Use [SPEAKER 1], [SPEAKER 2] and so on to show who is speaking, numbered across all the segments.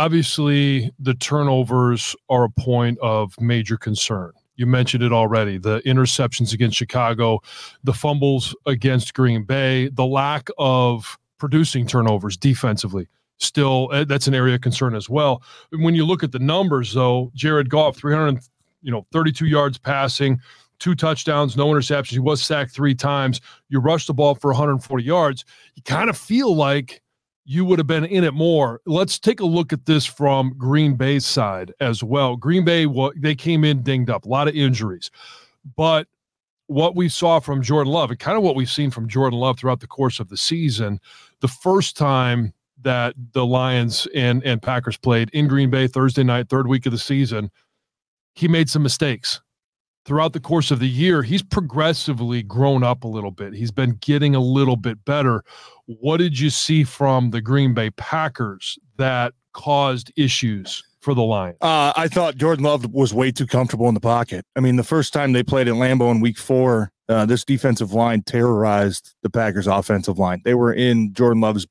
[SPEAKER 1] Obviously, the turnovers are a point of major concern. You mentioned it already the interceptions against Chicago, the fumbles against Green Bay, the lack of producing turnovers defensively. Still, eh, that's an area of concern as well. When you look at the numbers, though, Jared Goff, 300, you know, 32 yards passing, two touchdowns, no interceptions. He was sacked three times. You rush the ball for 140 yards. You kind of feel like you would have been in it more. Let's take a look at this from Green Bay's side as well. Green Bay, they came in dinged up, a lot of injuries. But what we saw from Jordan Love, and kind of what we've seen from Jordan Love throughout the course of the season, the first time that the Lions and, and Packers played in Green Bay Thursday night, third week of the season, he made some mistakes throughout the course of the year, he's progressively grown up a little bit. He's been getting a little bit better. What did you see from the Green Bay Packers that caused issues for the Lions?
[SPEAKER 2] Uh, I thought Jordan Love was way too comfortable in the pocket. I mean, the first time they played at Lambeau in week four, uh, this defensive line terrorized the Packers' offensive line. They were in Jordan Love's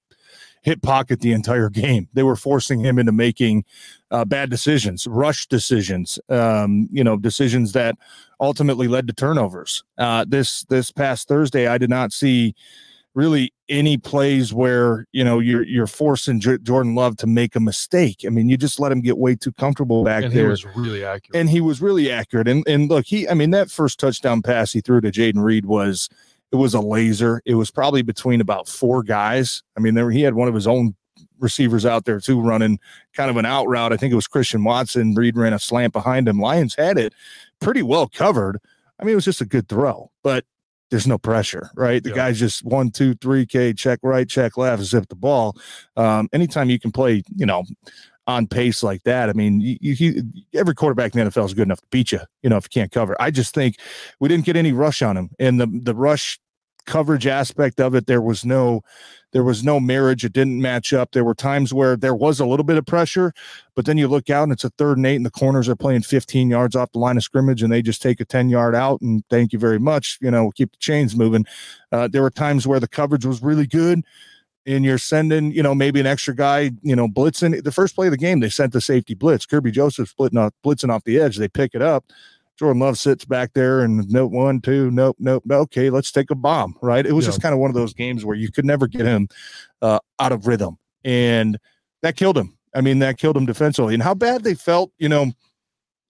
[SPEAKER 2] hip pocket the entire game. They were forcing him into making uh, bad decisions, rush decisions, um, you know, decisions that ultimately led to turnovers. Uh, this this past Thursday, I did not see really any plays where you know you're you're forcing J- Jordan Love to make a mistake. I mean, you just let him get way too comfortable back
[SPEAKER 1] and
[SPEAKER 2] there.
[SPEAKER 1] He was really accurate,
[SPEAKER 2] and he was really accurate. And and look, he I mean that first touchdown pass he threw to Jayden Reed was it was a laser. It was probably between about four guys. I mean, there he had one of his own receivers out there too, running kind of an out route. I think it was Christian Watson. Reed ran a slant behind him. Lions had it pretty well covered. I mean, it was just a good throw, but there's no pressure, right? The yeah. guy's just one, two, three K, check right, check left, zip the ball. Um, anytime you can play, you know, on pace like that, I mean, you, you, every quarterback in the NFL is good enough to beat you, you know, if you can't cover. I just think we didn't get any rush on him, and the the rush coverage aspect of it, there was no there was no marriage. It didn't match up. There were times where there was a little bit of pressure, but then you look out and it's a third and eight, and the corners are playing 15 yards off the line of scrimmage, and they just take a 10 yard out and thank you very much. You know, keep the chains moving. Uh, there were times where the coverage was really good. And you're sending, you know, maybe an extra guy, you know, blitzing. The first play of the game, they sent the safety blitz. Kerby Joseph splitting off, blitzing off the edge. They pick it up Jordan Love sits back there and nope, one, two, nope, nope. Okay, let's take a bomb, right? It was yeah. just kind of one of those games where you could never get him uh, out of rhythm. And that killed him. I mean, that killed him defensively. And how bad they felt, you know,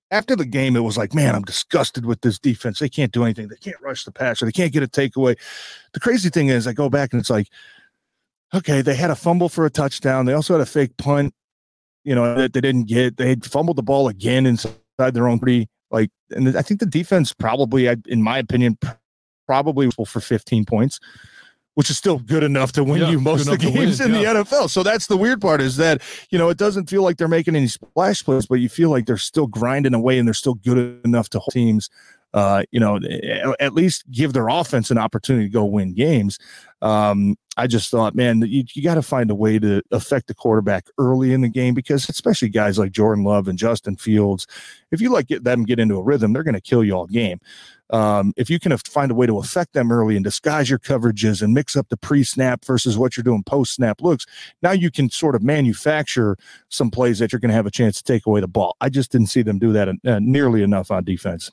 [SPEAKER 2] after the game, it was like, man, I'm disgusted with this defense. They can't do anything. They can't rush the passer. They can't get a takeaway. The crazy thing is, I go back and it's like, okay, they had a fumble for a touchdown. They also had a fake punt, you know, that they didn't get. They had fumbled the ball again inside their own three. Like, and I think the defense probably, in my opinion, probably for 15 points, which is still good enough to win yeah, you most of the games win, in yeah. the NFL. So that's the weird part is that, you know, it doesn't feel like they're making any splash plays, but you feel like they're still grinding away and they're still good enough to hold teams uh, you know, at least give their offense an opportunity to go win games. Um, I just thought, man, you, you got to find a way to affect the quarterback early in the game because, especially guys like Jordan Love and Justin Fields, if you like get them get into a rhythm, they're going to kill you all game. Um, if you can find a way to affect them early and disguise your coverages and mix up the pre-snap versus what you're doing post-snap looks, now you can sort of manufacture some plays that you're going to have a chance to take away the ball. I just didn't see them do that uh, nearly enough on defense.